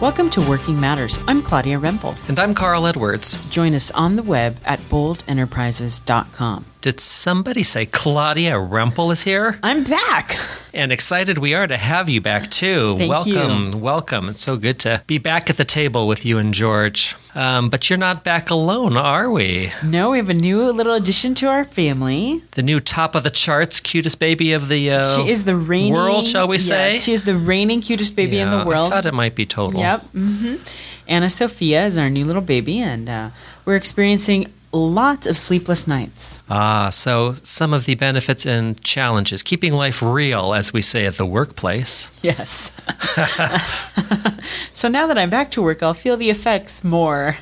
Welcome to Working Matters. I'm Claudia Rempel. And I'm Carl Edwards. Join us on the web at boldenterprises.com. Did somebody say Claudia Rempel is here? I'm back. And excited we are to have you back too. Thank welcome, you. welcome. It's so good to be back at the table with you and George. Um, but you're not back alone, are we? No, we have a new little addition to our family. The new top of the charts, cutest baby of the uh, she is the reigning world, shall we Yes, say? she is the reigning cutest baby in the world. I thought it might be total. Yep. hmm Anna Sophia is our new little baby, and uh, we're experiencing lots of sleepless nights. Ah, so some of the benefits and challenges, keeping life real, as we say at the workplace. Yes. so now that I'm back to work, I'll feel the effects more,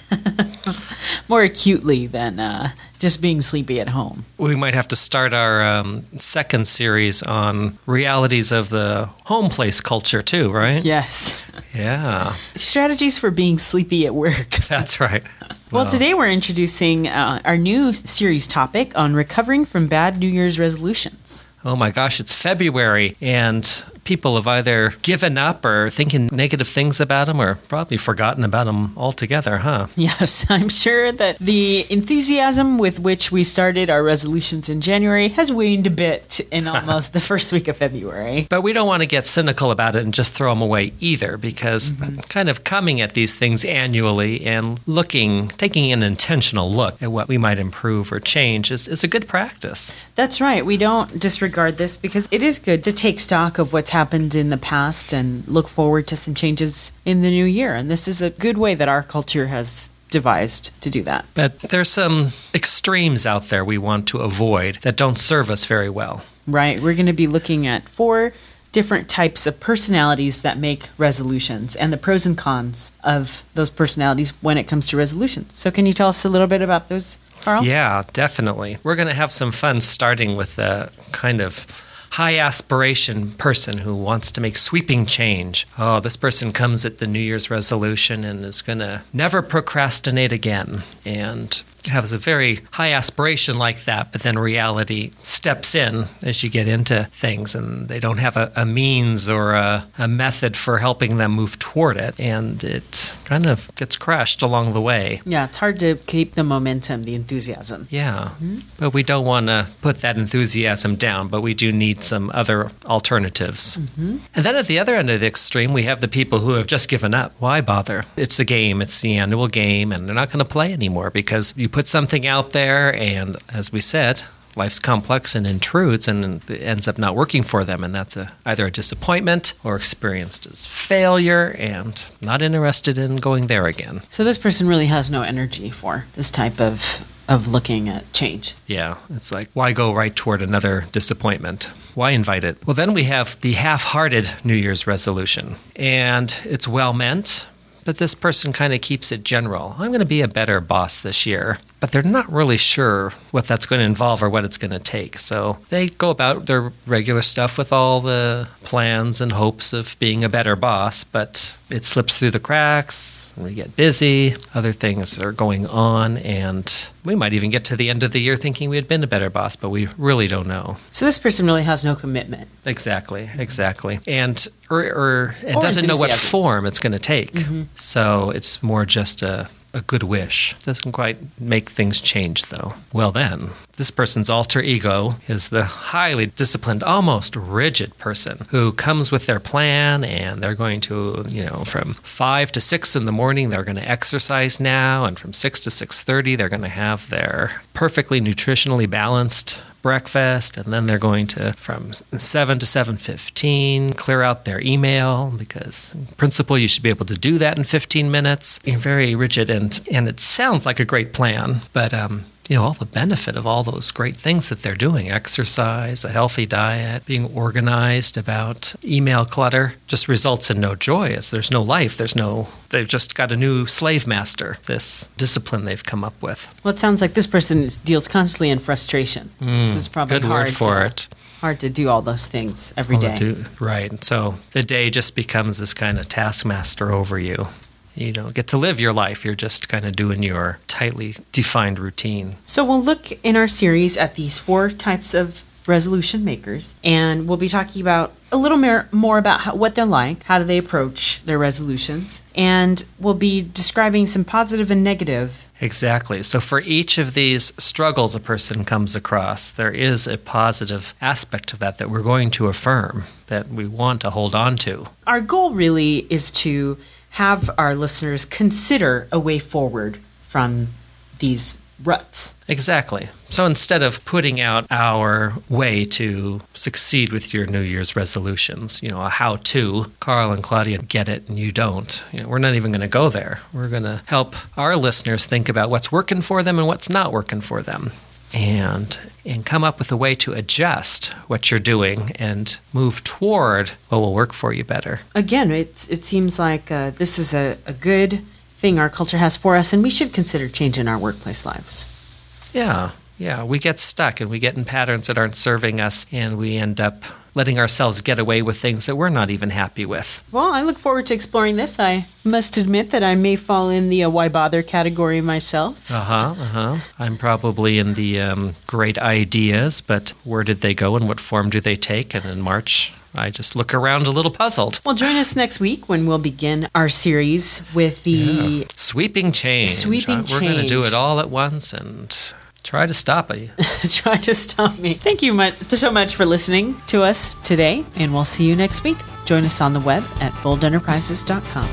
more acutely than uh, just being sleepy at home. We might have to start our um, second series on realities of the home place culture, too, right? Yes. Yeah, Strategies for being sleepy at work. that's right. Well, today we're introducing uh, our new series topic on recovering from bad New Year's resolutions. Oh my gosh, it's February, and people have either given up or thinking negative things about them or probably forgotten about them altogether, huh? Yes, I'm sure that the enthusiasm with which we started our resolutions in January has waned a bit in almost the first week of February. But we don't want to get cynical about it and just throw them away either, because Mm-hmm. kind of coming at these things annually and looking, taking an intentional look at what we might improve or change is, is a good practice. That's right. We don't disregard this because it is good to take stock of what's happened in the past and look forward to some changes in the new year. And this is a good way that our culture has devised to do that. But there's some extremes out there we want to avoid that don't serve us very well. Right. We're going to be looking at four different types of personalities that make resolutions and the pros and cons of those personalities when it comes to resolutions. So, can you tell us a little bit about those, Carl? Yeah, definitely. We're going to have some fun starting with the kind of high aspiration person who wants to make sweeping change. Oh, this person comes at the New Year's resolution and is going to never procrastinate again and has a very high aspiration like that, but then reality steps in as you get into things and they don't have a, a means or a, a method for helping them move toward it. And it kind of gets crushed along the way. Yeah, it's hard to keep the momentum, the enthusiasm. Yeah, mm-hmm. but we don't want to put that enthusiasm down, but we do need some other alternatives. Mm-hmm. And then at the other end of the extreme, we have the people who have just given up. Why bother? It's a game, it's the annual game, and they're not going to play anymore because you put something out there, and as we said, life's complex and intrudes and it ends up not working for them and that's a, either a disappointment or experienced as failure and not interested in going there again So, this person really has no energy for this type of, of looking at change. Yeah, it's like, why go right toward another disappointment? Why invite it? Well, then we have the half hearted New Year's resolution, and it's well meant, but this person kind of keeps it general. I'm going to be a better boss this year, but they're not really sure what that's going to involve or what it's going to take. So they go about their regular stuff with all the plans and hopes of being a better boss, but it slips through the cracks. We get busy, other things are going on, and we might even get to the end of the year thinking we had been a better boss, but we really don't know. So, this person really has no commitment. Exactly, exactly. And or, or doesn't know what form it's going to take. Mm-hmm. So it's more just a, a good wish. Doesn't quite make things change, though. Well, then, this person's alter ego is the highly disciplined, almost rigid person who comes with their plan and they're going to, you know, from 5 to 6 in the morning they're going to exercise now and from 6 to 6:30 they're going to have their perfectly nutritionally balanced breakfast and then they're going to from 7 to 7.15 clear out their email because in principle you should be able to do that in 15 minutes. You're very rigid and and it sounds like a great plan but um you know all the benefit of all those great things that they're doing exercise a healthy diet being organized about email clutter just results in no joy it's, there's no life there's no they've just got a new slave master this discipline they've come up with Well, it sounds like this person is, deals constantly in frustration. this is probably Mm, good hard word for to, it Hard to do all those things every All day. do- right. And so the day just becomes this kind of taskmaster over you. You don't get to live your life. You're just kind of doing your tightly defined routine. So we'll look in our series at these four types of resolution makers, and we'll be talking about a little more, more about how, what they're like, how do they approach their resolutions, and we'll be describing some positive and negative Exactly. So, for each of these struggles a person comes across, there is a positive aspect of that that we're going to affirm, that we want to hold on to. Our goal really is to have our listeners consider a way forward from these ruts. Exactly. So instead of putting out our way to succeed with your New Year's resolutions, you know, a how to, Carl and Claudia get it and you don't, you know, we're not even going to go there. We're going to help our listeners think about what's working for them and what's not working for them. And and come up with a way to adjust what you're doing and move toward what will work for you better. Again, it, it seems like uh, this is a, a good thing our culture has for us, and we should consider changing our workplace lives. Yeah, yeah. We get stuck and we get in patterns that aren't serving us, and we end up letting ourselves get away with things that we're not even happy with. Well, I look forward to exploring this. I must admit that I may fall in the uh, why bother category myself. Uh huh, uh huh. I'm probably in the um, great ideas, but where did they go and what form do they take? And in March, I just look around a little puzzled. Well, join us next week when we'll begin our series with the yeah. sweeping change. Sweeping change. We're going to do it all at once and try to stop you. try to stop me. Thank you much, so much for listening to us today, and we'll see you next week. Join us on the web at boldenterprises.com.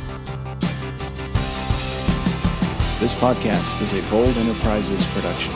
This podcast is a Bold Enterprises production.